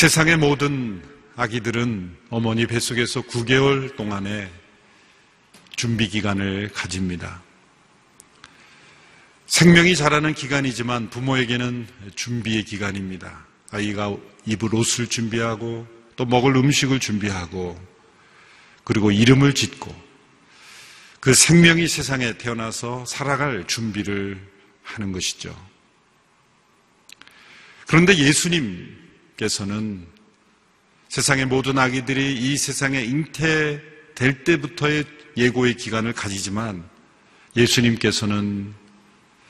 세상의 모든 아기들은 어머니 뱃속에서 9개월 동안의 준비 기간을 가집니다. 생명이 자라는 기간이지만 부모에게는 준비의 기간입니다. 아이가 입을 옷을 준비하고 또 먹을 음식을 준비하고 그리고 이름을 짓고 그 생명이 세상에 태어나서 살아갈 준비를 하는 것이죠. 그런데 예수님께서는 세상의 모든 아기들이 이 세상에 잉태될 때부터의 예고의 기간을 가지지만 예수님께서는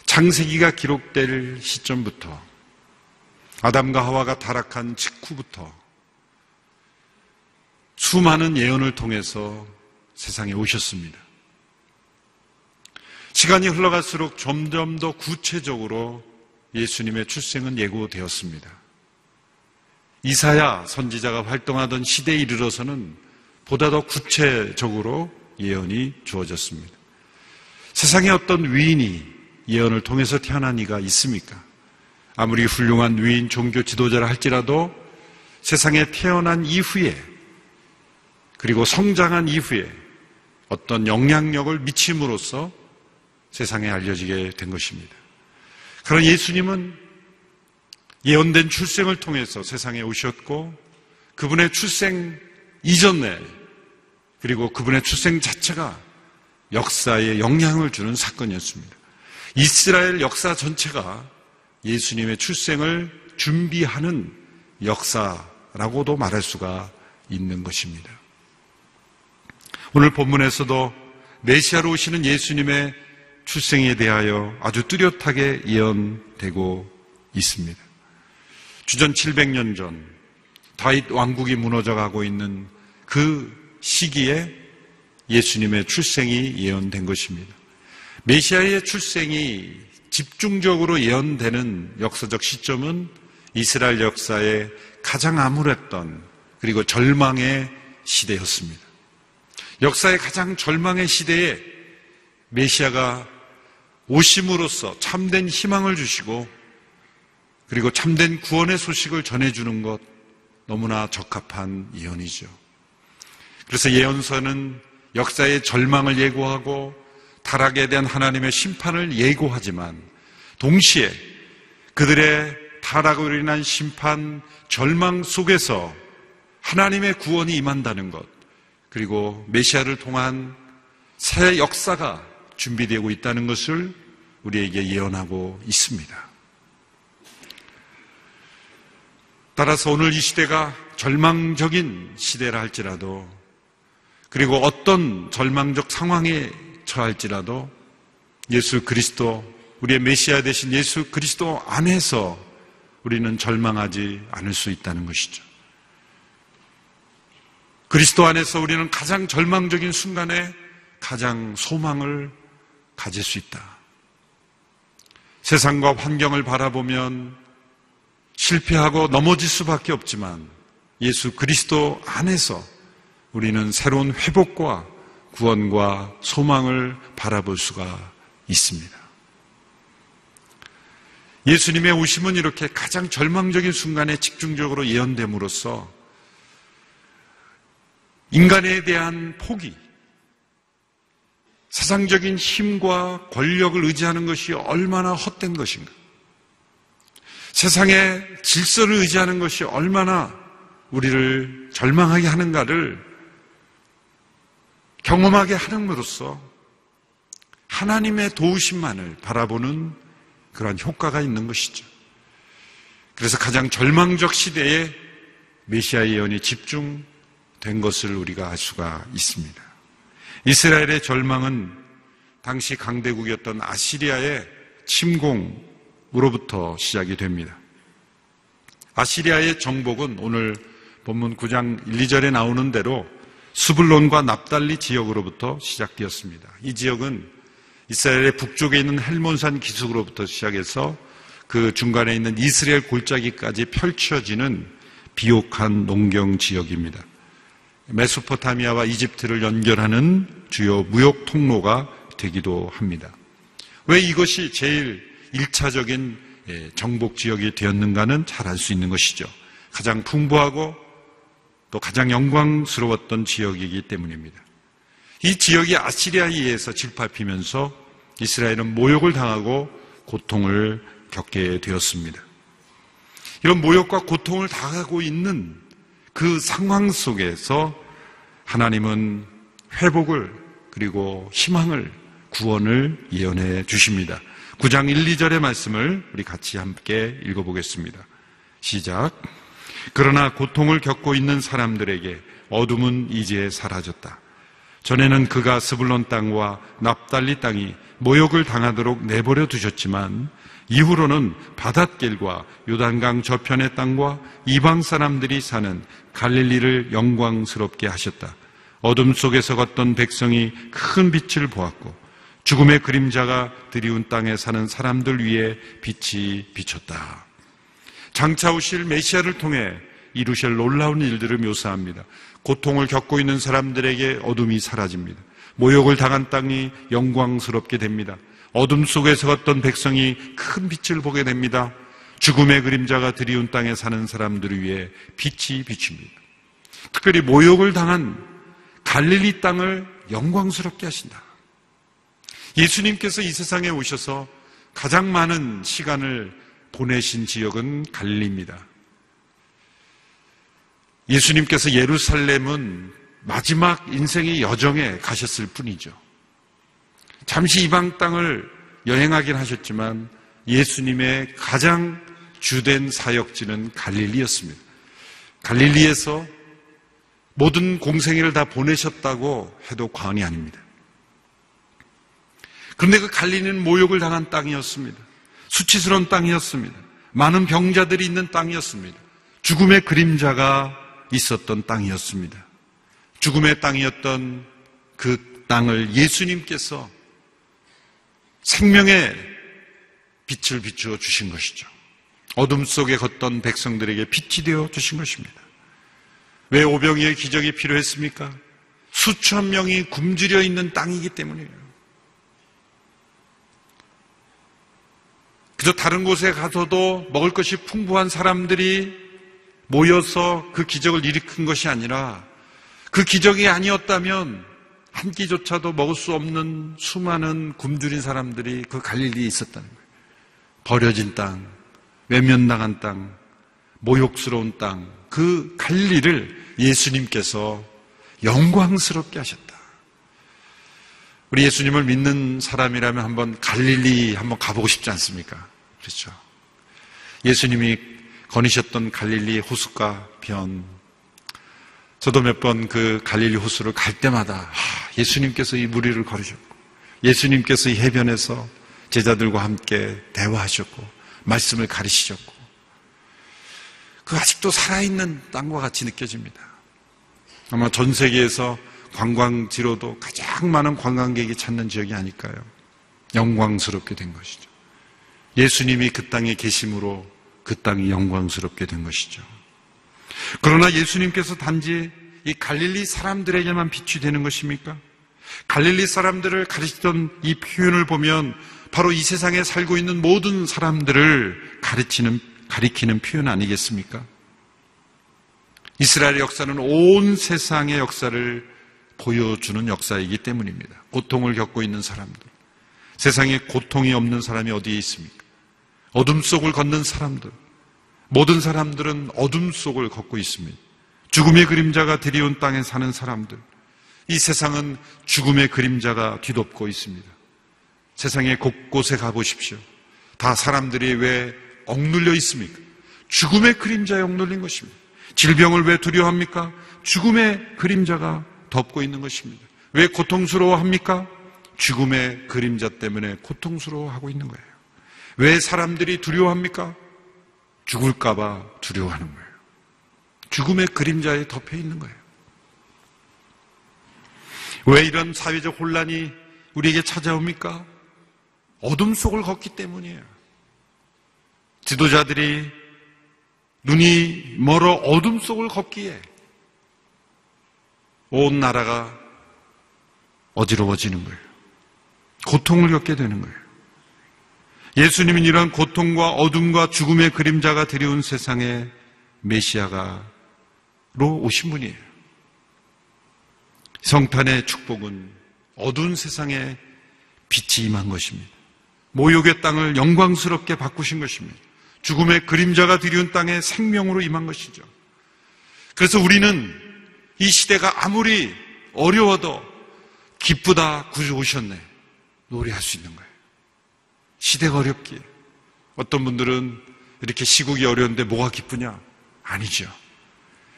창세기가 기록될 시점부터 아담과 하와가 타락한 직후부터 수많은 예언을 통해서 세상에 오셨습니다. 시간이 흘러갈수록 점점 더 구체적으로 예수님의 출생은 예고되었습니다. 이사야 선지자가 활동하던 시대에 이르러서는 보다 더 구체적으로 예언이 주어졌습니다. 세상에 어떤 위인이 예언을 통해서 태어난 이가 있습니까? 아무리 훌륭한 위인 종교 지도자라 할지라도 세상에 태어난 이후에 그리고 성장한 이후에 어떤 영향력을 미침으로써 세상에 알려지게 된 것입니다. 그런 예수님은 예언된 출생을 통해서 세상에 오셨고 그분의 출생 이전에 그리고 그분의 출생 자체가 역사에 영향을 주는 사건이었습니다. 이스라엘 역사 전체가 예수님의 출생을 준비하는 역사라고도 말할 수가 있는 것입니다. 오늘 본문에서도 메시아로 오시는 예수님의 출생에 대하여 아주 뚜렷하게 예언되고 있습니다. 주전 700년 전 다윗 왕국이 무너져 가고 있는 그 시기에 예수님의 출생이 예언된 것입니다. 메시아의 출생이 집중적으로 예언되는 역사적 시점은 이스라엘 역사의 가장 암울했던 그리고 절망의 시대였습니다. 역사의 가장 절망의 시대에 메시아가 오심으로써 참된 희망을 주시고 그리고 참된 구원의 소식을 전해주는 것 너무나 적합한 예언이죠. 그래서 예언서는 역사의 절망을 예고하고 타락에 대한 하나님의 심판을 예고하지만 동시에 그들의 타락으로 인한 심판, 절망 속에서 하나님의 구원이 임한다는 것, 그리고 메시아를 통한 새 역사가 준비되고 있다는 것을 우리에게 예언하고 있습니다. 따라서 오늘 이 시대가 절망적인 시대라 할지라도 그리고 어떤 절망적 상황에 처할지라도 예수 그리스도 우리의 메시아 되신 예수 그리스도 안에서 우리는 절망하지 않을 수 있다는 것이죠. 그리스도 안에서 우리는 가장 절망적인 순간에 가장 소망을 가질 수 있다. 세상과 환경을 바라보면 실패하고 넘어질 수밖에 없지만 예수 그리스도 안에서 우리는 새로운 회복과 구원과 소망을 바라볼 수가 있습니다. 예수님의 오심은 이렇게 가장 절망적인 순간에 집중적으로 예언됨으로써 인간에 대한 포기, 세상적인 힘과 권력을 의지하는 것이 얼마나 헛된 것인가. 세상의 질서를 의지하는 것이 얼마나 우리를 절망하게 하는가를 경험하게 하는으로써 하나님의 도우심만을 바라보는 그러한 효과가 있는 것이죠. 그래서 가장 절망적 시대에 메시아 예언이 집중 된 것을 우리가 알 수가 있습니다. 이스라엘의 절망은 당시 강대국이었던 아시리아의 침공으로부터 시작이 됩니다. 아시리아의 정복은 오늘 본문 9장 1, 2절에 나오는 대로 수블론과 납달리 지역으로부터 시작되었습니다. 이 지역은 이스라엘의 북쪽에 있는 헬몬산 기슭으로부터 시작해서 그 중간에 있는 이스라엘 골짜기까지 펼쳐지는 비옥한 농경 지역입니다. 메소포타미아와 이집트를 연결하는 주요 무역 통로가 되기도 합니다. 왜 이것이 제일 1차적인 예, 정복 지역이 되었는가는 잘 알 수 있는 것이죠. 가장 풍부하고 또 가장 영광스러웠던 지역이기 때문입니다. 이 지역이 아시리아에 의해서 질밟히면서 이스라엘은 모욕을 당하고 고통을 겪게 되었습니다. 이런 모욕과 고통을 당하고 있는 그 상황 속에서 하나님은 회복을 그리고 희망을 구원을 예언해 주십니다. 9장 1, 2절의 말씀을 우리 같이 함께 읽어보겠습니다. 시작. 그러나 고통을 겪고 있는 사람들에게 어둠은 이제 사라졌다. 전에는 그가 스불론 땅과 납달리 땅이 모욕을 당하도록 내버려 두셨지만 이후로는 바닷길과 요단강 저편의 땅과 이방 사람들이 사는 갈릴리를 영광스럽게 하셨다. 어둠 속에서 걷던 백성이 큰 빛을 보았고 죽음의 그림자가 드리운 땅에 사는 사람들 위에 빛이 비쳤다. 장차 오실 메시아를 통해 이루실 놀라운 일들을 묘사합니다. 고통을 겪고 있는 사람들에게 어둠이 사라집니다. 모욕을 당한 땅이 영광스럽게 됩니다. 어둠 속에서 걷던 백성이 큰 빛을 보게 됩니다. 죽음의 그림자가 드리운 땅에 사는 사람들을 위해 빛이 비칩니다. 특별히 모욕을 당한 갈릴리 땅을 영광스럽게 하신다. 예수님께서 이 세상에 오셔서 가장 많은 시간을 보내신 지역은 갈릴리입니다. 예수님께서 예루살렘은 마지막 인생의 여정에 가셨을 뿐이죠. 잠시 이방 땅을 여행하긴 하셨지만 예수님의 가장 주된 사역지는 갈릴리였습니다. 갈릴리에서 모든 공생애를 다 보내셨다고 해도 과언이 아닙니다. 그런데 그 갈릴리는 모욕을 당한 땅이었습니다. 수치스러운 땅이었습니다. 많은 병자들이 있는 땅이었습니다. 죽음의 그림자가 있었던 땅이었습니다. 죽음의 땅이었던 그 땅을 예수님께서 생명의 빛을 비추어 주신 것이죠. 어둠 속에 걷던 백성들에게 빛이 되어 주신 것입니다. 왜 오병이의 기적이 필요했습니까? 수천 명이 굶주려 있는 땅이기 때문이에요. 그저 다른 곳에 가서도 먹을 것이 풍부한 사람들이 모여서 그 기적을 일으킨 것이 아니라 그 기적이 아니었다면 한 끼조차도 먹을 수 없는 수많은 굶주린 사람들이 그 갈릴리에 있었다는 거예요. 버려진 땅, 외면당한 땅, 모욕스러운 땅, 그 갈릴리를 예수님께서 영광스럽게 하셨다. 우리 예수님을 믿는 사람이라면 한번 갈릴리 한번 가보고 싶지 않습니까? 그렇죠. 예수님이 거니셨던 갈릴리 호숫가 변. 저도 몇 번 그 갈릴리 호수를 갈 때마다 예수님께서 이 무리를 걸으셨고 예수님께서 이 해변에서 제자들과 함께 대화하셨고 말씀을 가르치셨고 그 아직도 살아있는 땅과 같이 느껴집니다. 아마 전 세계에서 관광지로도 가장 많은 관광객이 찾는 지역이 아닐까요? 영광스럽게 된 것이죠. 예수님이 그 땅에 계심으로 그 땅이 영광스럽게 된 것이죠. 그러나 예수님께서 단지 이 갈릴리 사람들에게만 빛이 되는 것입니까? 갈릴리 사람들을 가르치던 이 표현을 보면 바로 이 세상에 살고 있는 모든 사람들을 가르치는, 가리키는 표현 아니겠습니까? 이스라엘 역사는 온 세상의 역사를 보여주는 역사이기 때문입니다. 고통을 겪고 있는 사람들. 세상에 고통이 없는 사람이 어디에 있습니까? 어둠 속을 걷는 사람들. 모든 사람들은 어둠 속을 걷고 있습니다. 죽음의 그림자가 들이온 땅에 사는 사람들. 이 세상은 죽음의 그림자가 뒤덮고 있습니다. 세상의 곳곳에 가보십시오. 다 사람들이 왜 억눌려 있습니까? 죽음의 그림자에 억눌린 것입니다. 질병을 왜 두려워합니까? 죽음의 그림자가 덮고 있는 것입니다. 왜 고통스러워합니까? 죽음의 그림자 때문에 고통스러워하고 있는 거예요. 왜 사람들이 두려워합니까? 죽을까봐 두려워하는 거예요. 죽음의 그림자에 덮여 있는 거예요. 왜 이런 사회적 혼란이 우리에게 찾아옵니까? 어둠 속을 걷기 때문이에요. 지도자들이 눈이 멀어 어둠 속을 걷기에 온 나라가 어지러워지는 거예요. 고통을 겪게 되는 거예요. 예수님은 이런 고통과 어둠과 죽음의 그림자가 드리운 세상에 메시아가로 오신 분이에요. 성탄의 축복은 어두운 세상에 빛이 임한 것입니다. 모욕의 땅을 영광스럽게 바꾸신 것입니다. 죽음의 그림자가 드리운 땅에 생명으로 임한 것이죠. 그래서 우리는 이 시대가 아무리 어려워도 기쁘다 구주 오셨네. 노래할 수 있는 거예요. 시대가 어렵기에. 어떤 분들은 이렇게 시국이 어려운데 뭐가 기쁘냐? 아니죠.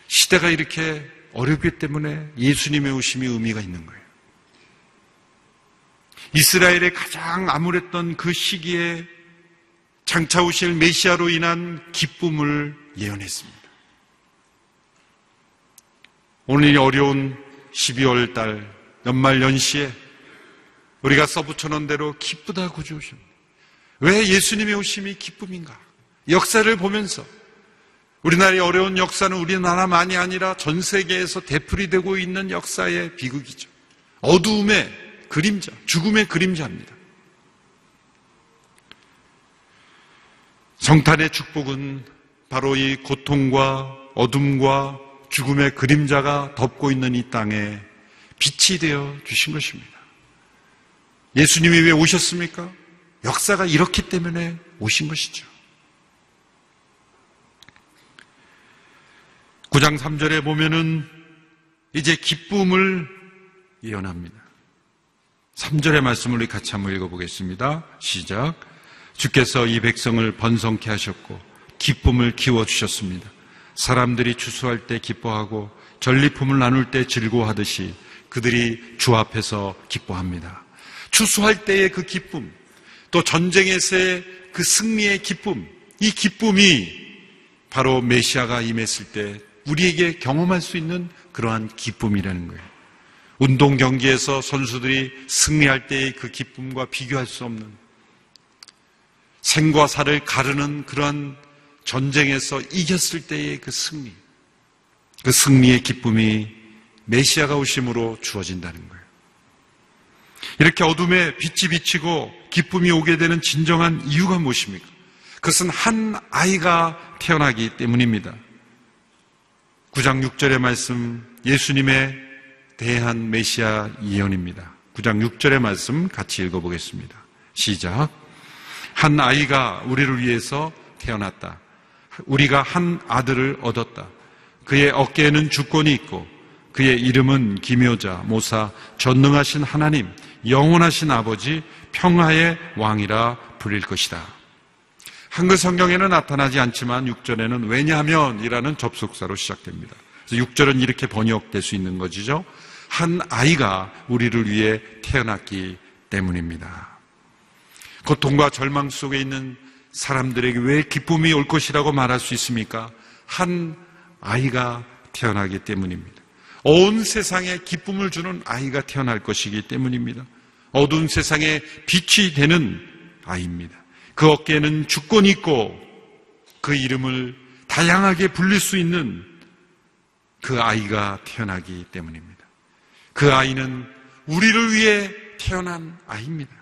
시대가 이렇게 어렵기 때문에 예수님의 오심이 의미가 있는 거예요. 이스라엘에 가장 암울했던 그 시기에 장차 오실 메시아로 인한 기쁨을 예언했습니다. 오늘 이 어려운 12월 달 연말 연시에 우리가 써붙여놓은 대로 기쁘다 구주 오십니다. 왜 예수님의 오심이 기쁨인가? 역사를 보면서 우리나라의 어려운 역사는 우리나라만이 아니라 전 세계에서 되풀이되고 있는 역사의 비극이죠. 어두움의 그림자, 죽음의 그림자입니다. 성탄의 축복은 바로 이 고통과 어둠과 죽음의 그림자가 덮고 있는 이 땅에 빛이 되어 주신 것입니다. 예수님이 왜 오셨습니까? 역사가 이렇기 때문에 오신 것이죠. 9장 3절에 보면은 이제 기쁨을 예언합니다. 3절의 말씀을 우리 같이 한번 읽어보겠습니다. 시작. 주께서 이 백성을 번성케 하셨고 기쁨을 키워 주셨습니다. 사람들이 추수할 때 기뻐하고 전리품을 나눌 때 즐거워하듯이 그들이 주 앞에서 기뻐합니다. 추수할 때의 그 기쁨, 또 전쟁에서의 그 승리의 기쁨, 이 기쁨이 바로 메시아가 임했을 때 우리에게 경험할 수 있는 그러한 기쁨이라는 거예요. 운동 경기에서 선수들이 승리할 때의 그 기쁨과 비교할 수 없는 생과 사를 가르는 그러한 전쟁에서 이겼을 때의 그 승리, 그 승리의 기쁨이 메시아가 오심으로 주어진다는 거예요. 이렇게 어둠에 빛이 비치고 기쁨이 오게 되는 진정한 이유가 무엇입니까? 그것은 한 아이가 태어나기 때문입니다. 9장 6절의 말씀 예수님의 대한 메시아 예언입니다. 9장 6절의 말씀 같이 읽어보겠습니다. 시작. 한 아이가 우리를 위해서 태어났다. 우리가 한 아들을 얻었다. 그의 어깨에는 주권이 있고 그의 이름은 기묘자, 모사, 전능하신 하나님, 영원하신 아버지, 평화의 왕이라 불릴 것이다. 한글 성경에는 나타나지 않지만 6절에는 왜냐하면 이라는 접속사로 시작됩니다. 그래서 6절은 이렇게 번역될 수 있는 것이죠. 한 아이가 우리를 위해 태어났기 때문입니다. 고통과 절망 속에 있는 사람들에게 왜 기쁨이 올 것이라고 말할 수 있습니까? 한 아이가 태어나기 때문입니다. 온 세상에 기쁨을 주는 아이가 태어날 것이기 때문입니다. 어두운 세상에 빛이 되는 아이입니다. 그 어깨에는 주권이 있고 그 이름을 다양하게 불릴 수 있는 그 아이가 태어나기 때문입니다. 그 아이는 우리를 위해 태어난 아이입니다.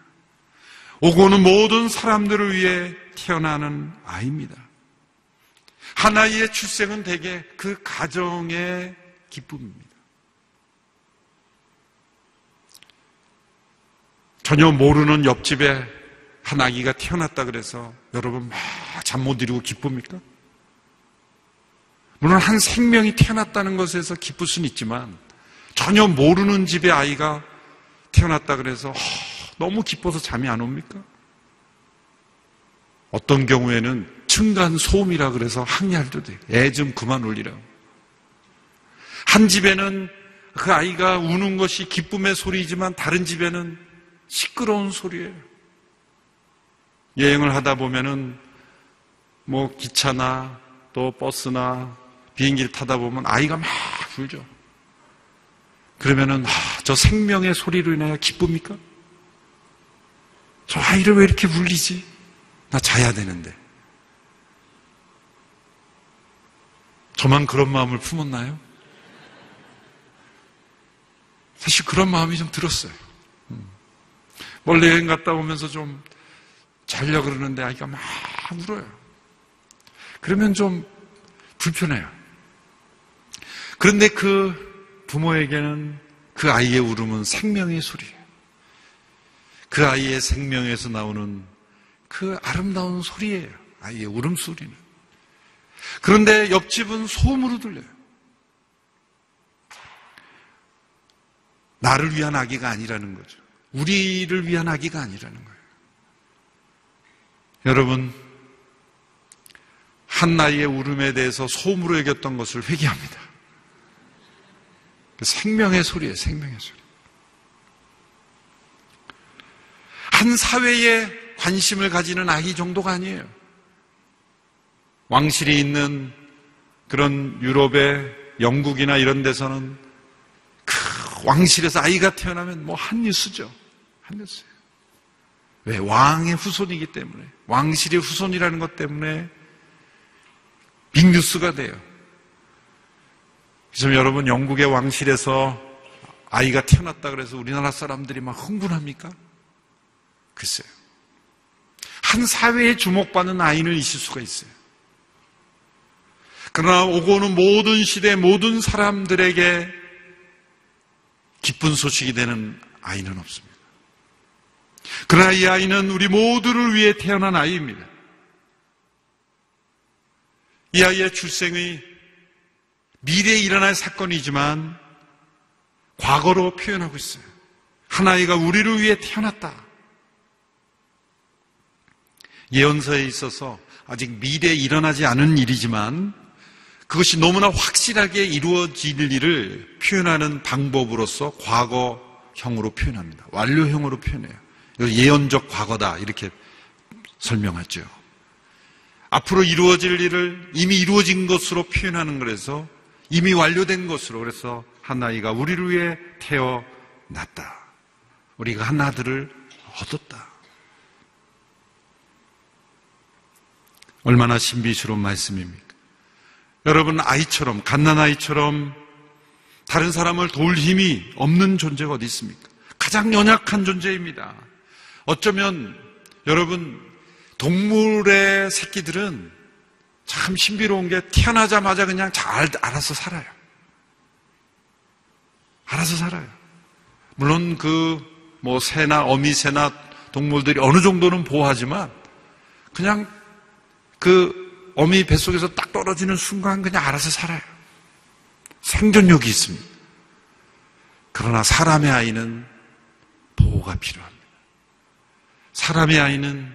오고 오는 모든 사람들을 위해 태어나는 아이입니다. 한 아이의 출생은 대개 그 가정의 기쁨입니다. 전혀 모르는 옆집에 한 아기가 태어났다 그래서 여러분 막 잠 못 이루고 기쁩니까? 물론 한 생명이 태어났다는 것에서 기쁠 수는 있지만 전혀 모르는 집의 아이가 태어났다 그래서 너무 기뻐서 잠이 안 옵니까? 어떤 경우에는 층간 소음이라 그래서 항의할도 돼요. 애좀 그만 울리라고. 한 집에는 그 아이가 우는 것이 기쁨의 소리이지만 다른 집에는 시끄러운 소리예요. 여행을 하다 보면은 뭐 기차나 또 버스나 비행기를 타다 보면 아이가 막 울죠. 그러면은 아, 저 생명의 소리로 인하여 기쁩니까? 저 아이를 왜 이렇게 울리지? 나 자야 되는데. 저만 그런 마음을 품었나요? 사실 그런 마음이 좀 들었어요. 음. 멀리 여행 갔다 오면서 좀 자려 그러는데 아이가 막 울어요. 그러면 좀 불편해요. 그런데 그 부모에게는 그 아이의 울음은 생명의 소리예요. 그 아이의 생명에서 나오는 그 아름다운 소리예요. 아이의 울음소리는. 그런데 옆집은 소음으로 들려요. 나를 위한 아기가 아니라는 거죠. 우리를 위한 아기가 아니라는 거예요. 여러분, 한 나이의 울음에 대해서 소음으로 여겼던 것을 회개합니다. 그 생명의 소리예요, 생명의 소리. 한 사회에 관심을 가지는 아이 정도가 아니에요. 왕실이 있는 그런 유럽의 영국이나 이런 데서는 그 왕실에서 아이가 태어나면 뭐 한 뉴스죠. 한 뉴스예요. 왜? 왕의 후손이기 때문에. 왕실의 후손이라는 것 때문에 빅뉴스가 돼요. 지금 여러분 영국의 왕실에서 아이가 태어났다 그래서 우리나라 사람들이 막 흥분합니까? 글쎄요. 한 사회에 주목받는 아이는 있을 수가 있어요. 그러나 오고 오는 모든 시대 모든 사람들에게 기쁜 소식이 되는 아이는 없습니다. 그러나 이 아이는 우리 모두를 위해 태어난 아이입니다. 이 아이의 출생의 미래에 일어날 사건이지만 과거로 표현하고 있어요. 한 아이가 우리를 위해 태어났다. 예언서에 있어서 아직 미래에 일어나지 않은 일이지만 그것이 너무나 확실하게 이루어질 일을 표현하는 방법으로서 과거형으로 표현합니다. 완료형으로 표현해요. 예언적 과거다 이렇게 설명하죠. 앞으로 이루어질 일을 이미 이루어진 것으로 표현하는 거라서 이미 완료된 것으로 그래서 한 아이가 우리를 위해 태어났다. 우리가 한 아들을 얻었다. 얼마나 신비스러운 말씀입니까? 여러분 아이처럼 갓난 아이처럼 다른 사람을 도울 힘이 없는 존재가 어디 있습니까? 가장 연약한 존재입니다. 어쩌면 여러분 동물의 새끼들은 참 신비로운 게 태어나자마자 그냥 잘 알아서 살아요. 알아서 살아요. 물론 그 뭐 새나 어미 새나 동물들이 어느 정도는 보호하지만 그냥 그 어미 뱃속에서 딱 떨어지는 순간 그냥 알아서 살아요. 생존력이 있습니다. 그러나 사람의 아이는 보호가 필요합니다. 사람의 아이는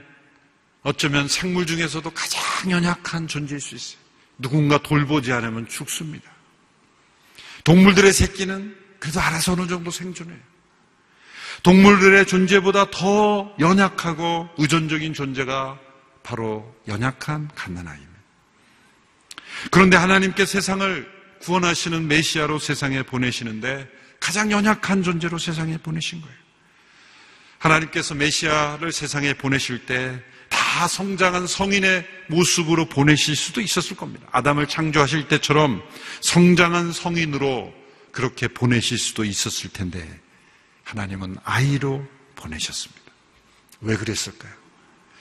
어쩌면 생물 중에서도 가장 연약한 존재일 수 있어요. 누군가 돌보지 않으면 죽습니다. 동물들의 새끼는 그래도 알아서 어느 정도 생존해요. 동물들의 존재보다 더 연약하고 의존적인 존재가 바로 연약한 갓난아이입니다. 그런데 하나님께 세상을 구원하시는 메시아로 세상에 보내시는데 가장 연약한 존재로 세상에 보내신 거예요. 하나님께서 메시아를 세상에 보내실 때 다 성장한 성인의 모습으로 보내실 수도 있었을 겁니다. 아담을 창조하실 때처럼 성장한 성인으로 그렇게 보내실 수도 있었을 텐데 하나님은 아이로 보내셨습니다. 왜 그랬을까요?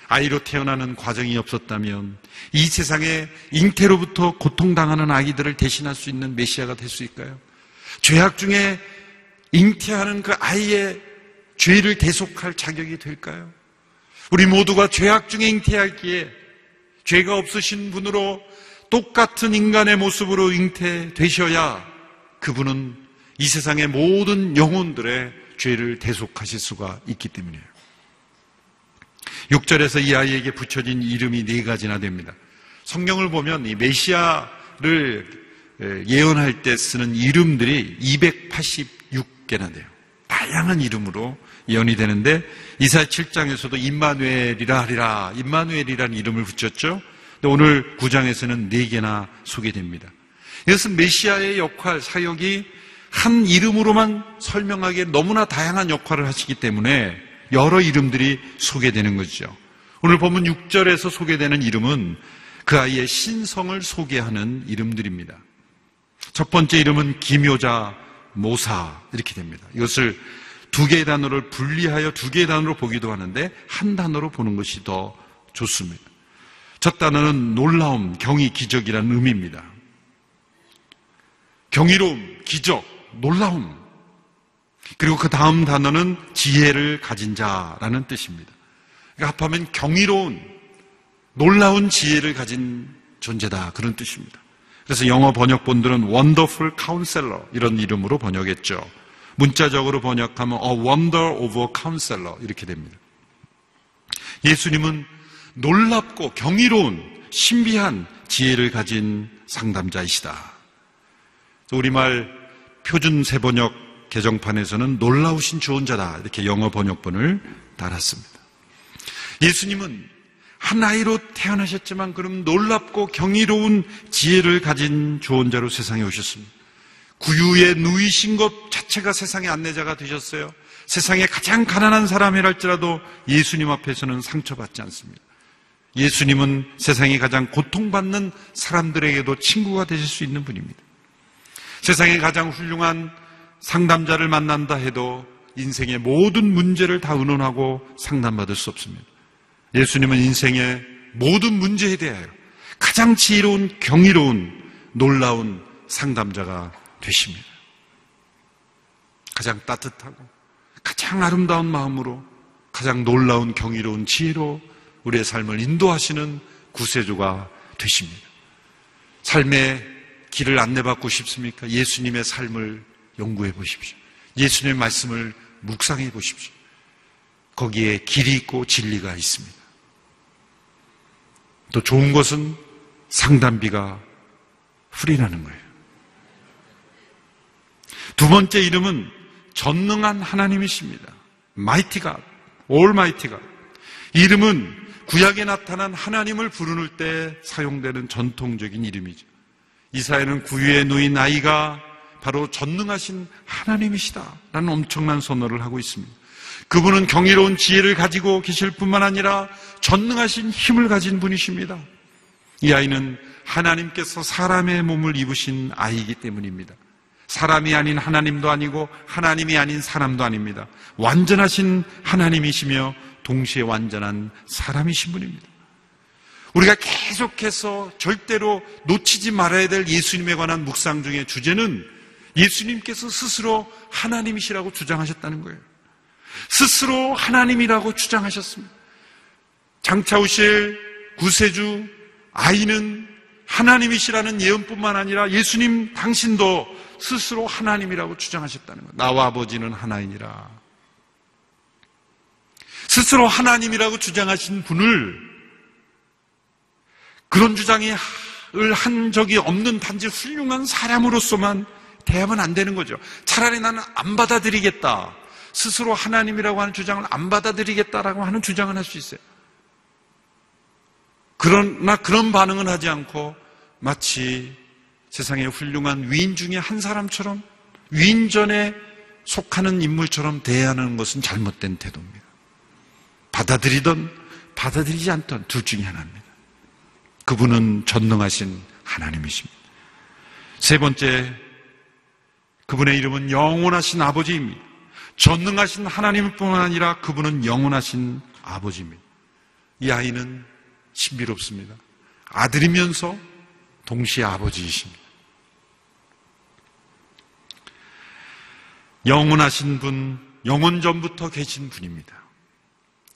아이로 태어나는 과정이 없었다면 이 세상에 잉태로부터 고통당하는 아기들을 대신할 수 있는 메시아가 될 수 있을까요? 죄악 중에 잉태하는 그 아이의 죄를 대속할 자격이 될까요? 우리 모두가 죄악 중에 잉태하기에 죄가 없으신 분으로 똑같은 인간의 모습으로 잉태되셔야 그분은 이 세상의 모든 영혼들의 죄를 대속하실 수가 있기 때문이에요. 6절에서 이 아이에게 붙여진 이름이 네 가지나 됩니다. 성경을 보면 이 메시아를 예언할 때 쓰는 이름들이 286개나 돼요. 다양한 이름으로 예언이 되는데 이사 7장에서도 임마누엘이라 하리라 임마누엘이라는 이름을 붙였죠. 근데 오늘 9장에서는 네 개나 소개됩니다. 이것은 메시아의 역할, 사역이 한 이름으로만 설명하기에 너무나 다양한 역할을 하시기 때문에 여러 이름들이 소개되는 거죠. 오늘 보면 6절에서 소개되는 이름은 그 아이의 신성을 소개하는 이름들입니다. 첫 번째 이름은 기묘자 모사 이렇게 됩니다. 이것을 두 개의 단어를 분리하여 두 개의 단어로 보기도 하는데 한 단어로 보는 것이 더 좋습니다. 첫 단어는 놀라움, 경이, 기적이라는 의미입니다. 경이로움, 기적, 놀라움. 그리고 그 다음 단어는 지혜를 가진 자라는 뜻입니다. 그러니까 합하면 경이로운, 놀라운 지혜를 가진 존재다. 그런 뜻입니다. 그래서 영어 번역본들은 Wonderful Counselor 이런 이름으로 번역했죠. 문자적으로 번역하면 A Wonder of a Counselor 이렇게 됩니다. 예수님은 놀랍고 경이로운 신비한 지혜를 가진 상담자이시다. 우리말 표준 세번역 개정판에서는 놀라우신 조언자다. 이렇게 영어 번역본을 달았습니다. 예수님은 한 아이로 태어나셨지만 그럼 놀랍고 경이로운 지혜를 가진 조언자로 세상에 오셨습니다. 구유에 누이신 것 자체가 세상의 안내자가 되셨어요. 세상에 가장 가난한 사람이랄지라도 예수님 앞에서는 상처받지 않습니다. 예수님은 세상에 가장 고통받는 사람들에게도 친구가 되실 수 있는 분입니다. 세상에 가장 훌륭한 상담자를 만난다 해도 인생의 모든 문제를 다 의논하고 상담받을 수 없습니다. 예수님은 인생의 모든 문제에 대하여 가장 지혜로운 경이로운 놀라운 상담자가 되십니다. 가장 따뜻하고 가장 아름다운 마음으로 가장 놀라운 경이로운 지혜로 우리의 삶을 인도하시는 구세주가 되십니다. 삶의 길을 안내받고 싶습니까? 예수님의 삶을 연구해 보십시오. 예수님의 말씀을 묵상해 보십시오. 거기에 길이 있고 진리가 있습니다. 또 좋은 것은 상담비가 풀이라는 거예요. 두 번째 이름은 전능한 하나님이십니다. 마이티 가 올마이티 가 이름은 구약에 나타난 하나님을 부르는 때 사용되는 전통적인 이름이죠. 이사야는 구유에 누인 아이가 바로 전능하신 하나님이시다라는 엄청난 선언을 하고 있습니다. 그분은 경이로운 지혜를 가지고 계실 뿐만 아니라 전능하신 힘을 가진 분이십니다. 이 아이는 하나님께서 사람의 몸을 입으신 아이이기 때문입니다. 사람이 아닌 하나님도 아니고 하나님이 아닌 사람도 아닙니다. 완전하신 하나님이시며 동시에 완전한 사람이신 분입니다. 우리가 계속해서 절대로 놓치지 말아야 될 예수님에 관한 묵상 중의 주제는 예수님께서 스스로 하나님이시라고 주장하셨다는 거예요. 스스로 하나님이라고 주장하셨습니다. 장차 오실 구세주 아이는 하나님이시라는 예언뿐만 아니라 예수님 당신도 스스로 하나님이라고 주장하셨다는 거예요. 나와 아버지는 하나이니라. 스스로 하나님이라고 주장하신 분을 그런 주장을 한 적이 없는 단지 훌륭한 사람으로서만 대하면 안 되는 거죠. 차라리 나는 안 받아들이겠다. 스스로 하나님이라고 하는 주장을 안 받아들이겠다라고 하는 주장을 할 수 있어요. 그러나 그런 반응은 하지 않고 마치 세상의 훌륭한 위인 중에 한 사람처럼 위인전에 속하는 인물처럼 대하는 것은 잘못된 태도입니다. 받아들이던 받아들이지 않던 둘 중에 하나입니다. 그분은 전능하신 하나님이십니다. 세 번째, 그분의 이름은 영원하신 아버지입니다. 전능하신 하나님뿐만 아니라 그분은 영원하신 아버지입니다. 이 아이는 신비롭습니다. 아들이면서 동시에 아버지이십니다. 영원하신 분, 영원 전부터 계신 분입니다.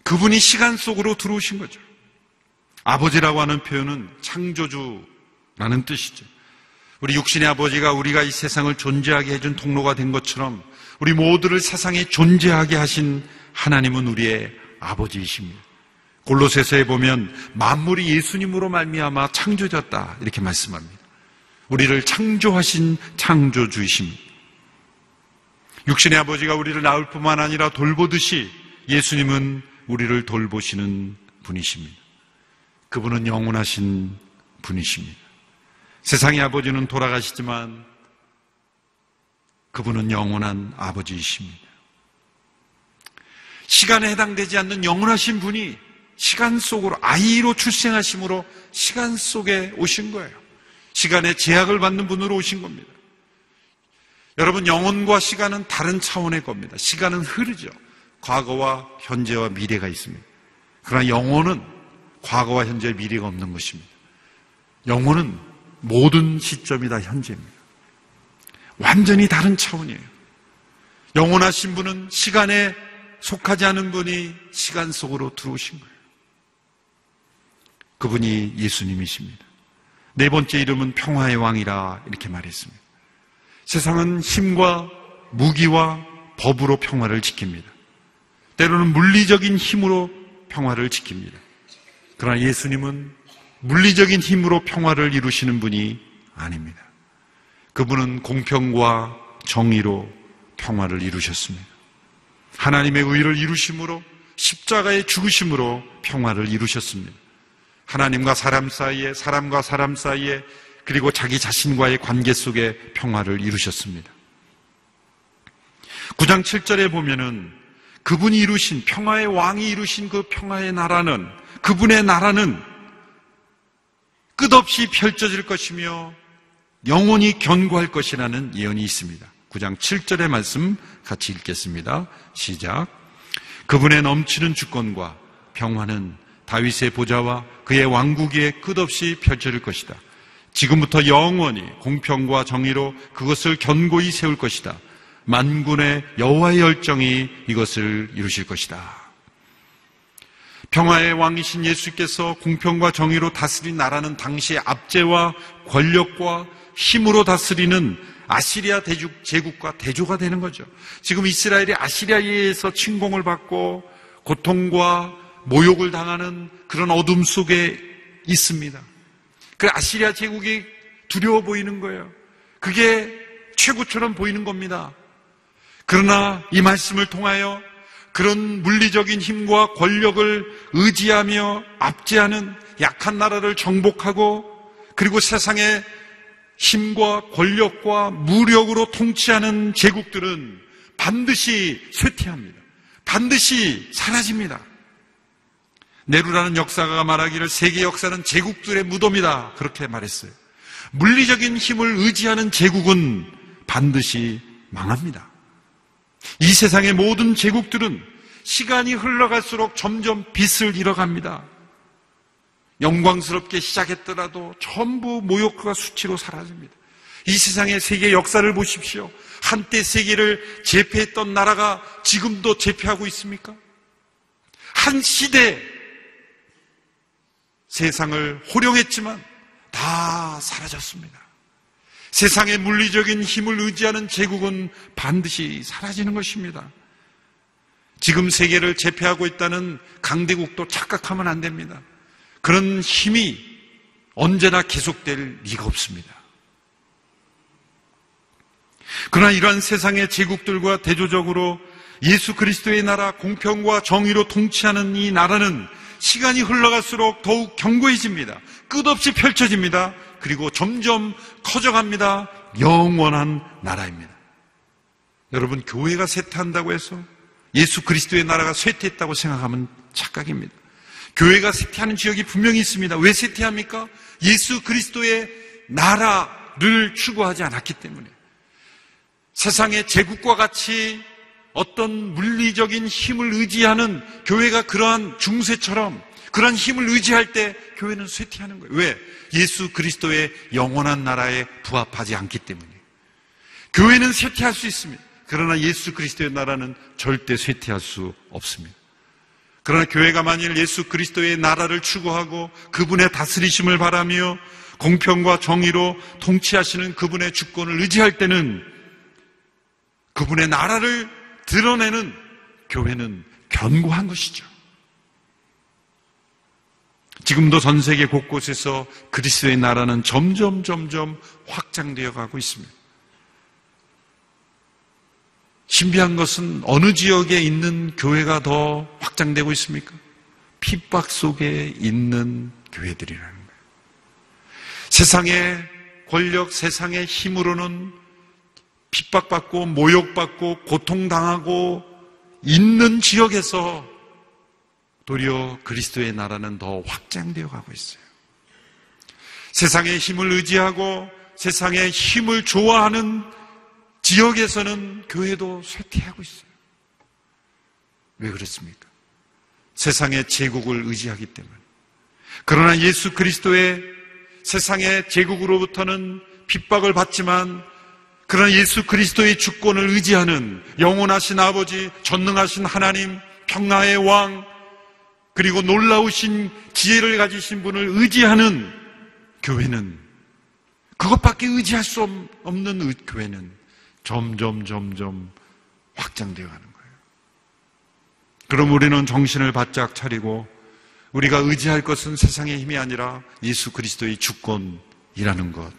그분이 시간 속으로 들어오신 거죠. 아버지라고 하는 표현은 창조주라는 뜻이죠. 우리 육신의 아버지가 우리가 이 세상을 존재하게 해준 통로가 된 것처럼 우리 모두를 세상에 존재하게 하신 하나님은 우리의 아버지이십니다. 골로새서에 보면 만물이 예수님으로 말미암아 창조졌다 이렇게 말씀합니다. 우리를 창조하신 창조주이십니다. 육신의 아버지가 우리를 낳을 뿐만 아니라 돌보듯이 예수님은 우리를 돌보시는 분이십니다. 그분은 영원하신 분이십니다. 세상의 아버지는 돌아가시지만 그분은 영원한 아버지이십니다. 시간에 해당되지 않는 영원하신 분이 시간 속으로 아이로 출생하심으로 시간 속에 오신 거예요. 시간에 제약을 받는 분으로 오신 겁니다. 여러분, 영혼과 시간은 다른 차원의 겁니다. 시간은 흐르죠. 과거와 현재와 미래가 있습니다. 그러나 영혼은 과거와 현재 미래가 없는 것입니다. 영혼은 모든 시점이 다 현재입니다. 완전히 다른 차원이에요. 영원하신 분은 시간에 속하지 않은 분이 시간 속으로 들어오신 거예요. 그분이 예수님이십니다. 네 번째 이름은 평화의 왕이라 이렇게 말했습니다. 세상은 힘과 무기와 법으로 평화를 지킵니다. 때로는 물리적인 힘으로 평화를 지킵니다. 그러나 예수님은 물리적인 힘으로 평화를 이루시는 분이 아닙니다. 그분은 공평과 정의로 평화를 이루셨습니다. 하나님의 의를 이루심으로 십자가의 죽으심으로 평화를 이루셨습니다. 하나님과 사람 사이에, 사람과 사람 사이에, 그리고 자기 자신과의 관계 속에 평화를 이루셨습니다. 9장 7절에 보면은 그분이 이루신 평화의 왕이 이루신 그 평화의 나라는 그분의 나라는 끝없이 펼쳐질 것이며 영원히 견고할 것이라는 예언이 있습니다. 9장 7절의 말씀 같이 읽겠습니다. 시작. 그분의 넘치는 주권과 평화는 다윗의 보좌와 그의 왕국에 끝없이 펼쳐질 것이다. 지금부터 영원히 공평과 정의로 그것을 견고히 세울 것이다. 만군의 여호와의 열정이 이것을 이루실 것이다. 평화의 왕이신 예수께서 공평과 정의로 다스린 나라는 당시의 압제와 권력과 힘으로 다스리는 아시리아 대죽, 제국과 대조가 되는 거죠. 지금 이스라엘이 아시리아에 의해서 침공을 받고 고통과 모욕을 당하는 그런 어둠 속에 있습니다. 그 아시리아 제국이 두려워 보이는 거예요. 그게 최고처럼 보이는 겁니다. 그러나 이 말씀을 통하여 그런 물리적인 힘과 권력을 의지하며 압제하는 약한 나라를 정복하고 그리고 세상의 힘과 권력과 무력으로 통치하는 제국들은 반드시 쇠퇴합니다. 반드시 사라집니다. 네루라는 역사가 말하기를 세계 역사는 제국들의 무덤이다. 그렇게 말했어요. 물리적인 힘을 의지하는 제국은 반드시 망합니다. 이 세상의 모든 제국들은 시간이 흘러갈수록 점점 빛을 잃어갑니다. 영광스럽게 시작했더라도 전부 모욕과 수치로 사라집니다. 이 세상의 세계 역사를 보십시오. 한때 세계를 제패했던 나라가 지금도 제패하고 있습니까? 한 시대 세상을 호령했지만 다 사라졌습니다. 세상의 물리적인 힘을 의지하는 제국은 반드시 사라지는 것입니다. 지금 세계를 제패하고 있다는 강대국도 착각하면 안 됩니다. 그런 힘이 언제나 계속될 리가 없습니다. 그러나 이러한 세상의 제국들과 대조적으로 예수 그리스도의 나라 공평과 정의로 통치하는 이 나라는 시간이 흘러갈수록 더욱 견고해집니다. 끝없이 펼쳐집니다. 그리고 점점 커져갑니다. 영원한 나라입니다. 여러분, 교회가 쇠퇴한다고 해서 예수 그리스도의 나라가 쇠퇴했다고 생각하면 착각입니다. 교회가 쇠퇴하는 지역이 분명히 있습니다. 왜 쇠퇴합니까? 예수 그리스도의 나라를 추구하지 않았기 때문에. 세상의 제국과 같이 어떤 물리적인 힘을 의지하는 교회가 그러한 중세처럼 그러한 힘을 의지할 때 교회는 쇠퇴하는 거예요. 왜? 예수 그리스도의 영원한 나라에 부합하지 않기 때문에. 교회는 쇠퇴할 수 있습니다. 그러나 예수 그리스도의 나라는 절대 쇠퇴할 수 없습니다. 그러나 교회가 만일 예수 그리스도의 나라를 추구하고 그분의 다스리심을 바라며 공평과 정의로 통치하시는 그분의 주권을 의지할 때는 그분의 나라를 드러내는 교회는 견고한 것이죠. 지금도 전 세계 곳곳에서 그리스도의 나라는 점점 점점 확장되어 가고 있습니다. 신비한 것은 어느 지역에 있는 교회가 더 확장되고 있습니까? 핍박 속에 있는 교회들이라는 거예요. 세상의 권력, 세상의 힘으로는 핍박받고 모욕받고 고통당하고 있는 지역에서 도리어 그리스도의 나라는 더 확장되어 가고 있어요. 세상의 힘을 의지하고 세상의 힘을 좋아하는 지역에서는 교회도 쇠퇴하고 있어요. 왜 그렇습니까? 세상의 제국을 의지하기 때문에. 그러나 예수 그리스도의 세상의 제국으로부터는 핍박을 받지만 그러나 예수 그리스도의 주권을 의지하는 영원하신 아버지, 전능하신 하나님, 평화의 왕, 그리고 놀라우신 지혜를 가지신 분을 의지하는 교회는 그것밖에 의지할 수 없는 의- 교회는 점점 점점 확장되어 가는 거예요. 그럼 우리는 정신을 바짝 차리고 우리가 의지할 것은 세상의 힘이 아니라 예수 그리스도의 주권이라는 것.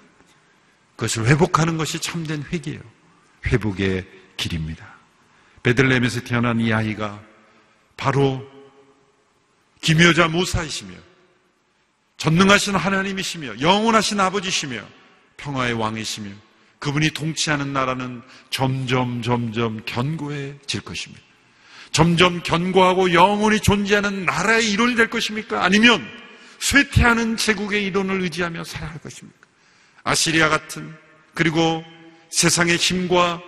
그것을 회복하는 것이 참된 회개예요. 회복의 길입니다. 베들레헴에서 태어난 이 아이가 바로 기묘자 모사이시며 전능하신 하나님이시며 영원하신 아버지시며 평화의 왕이시며 그분이 통치하는 나라는 점점 점점 견고해질 것입니다. 점점 견고하고 영원히 존재하는 나라의 이론이 될 것입니까? 아니면 쇠퇴하는 제국의 이론을 의지하며 살아갈 것입니까? 아시리아 같은 그리고 세상의 힘과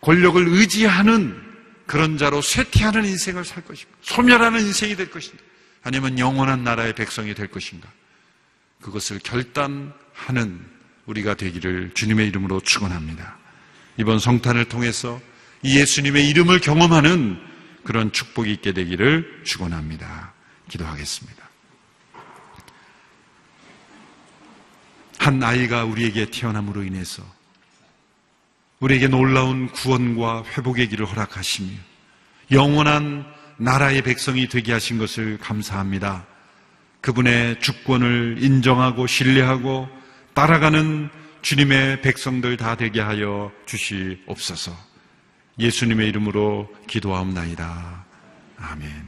권력을 의지하는 그런 자로 쇠퇴하는 인생을 살 것인가? 소멸하는 인생이 될 것인가? 아니면 영원한 나라의 백성이 될 것인가? 그것을 결단하는 우리가 되기를 주님의 이름으로 축원합니다. 이번 성탄을 통해서 이 예수님의 이름을 경험하는 그런 축복이 있게 되기를 축원합니다. 기도하겠습니다. 한 아이가 우리에게 태어남으로 인해서 우리에게 놀라운 구원과 회복의 길을 허락하시며 영원한 나라의 백성이 되게 하신 것을 감사합니다. 그분의 주권을 인정하고 신뢰하고 따라가는 주님의 백성들 다 되게 하여 주시옵소서. 예수님의 이름으로 기도하옵나이다. 아멘.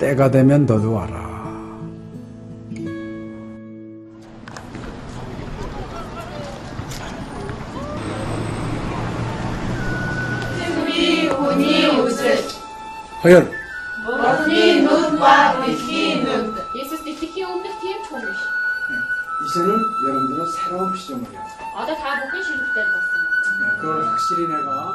때가 되면 너도 와라. 허연 이제는 여러분들은 새로운 시점을 해요. 아다 다 네, 그걸 확실히 내가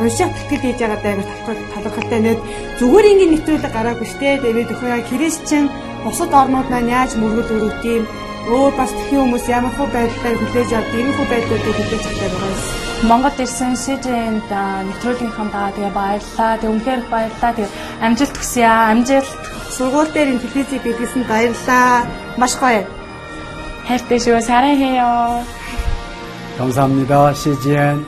уншаад тэтгэл хийж байгаа даа талхалтай нэг зүгээр ингээд нэвтрүүлэг гараагүй штэ тэгээд өхөө яа христчин бусад орнууд маань яаж мөргөл өрөвт юм өөр бас тхэн хүмүүс ямар хөө байдлаар хүлээж авдаг ийм хөө байдлуудыг хүлээж авдаг байгаа юм. Монгол ирсэн СЖН-д нэвтрүүлгийнхаа даа тэгээ баярлаа. Тэг үнхээр их баярлаа. Тэг амжилт хүсье аа. Амжилт. Сургууль дээр ин телевизийг бидлсэн баярлаа. Маш гоё. хайртай шүү. 사랑해요. 감사합니다. CGN.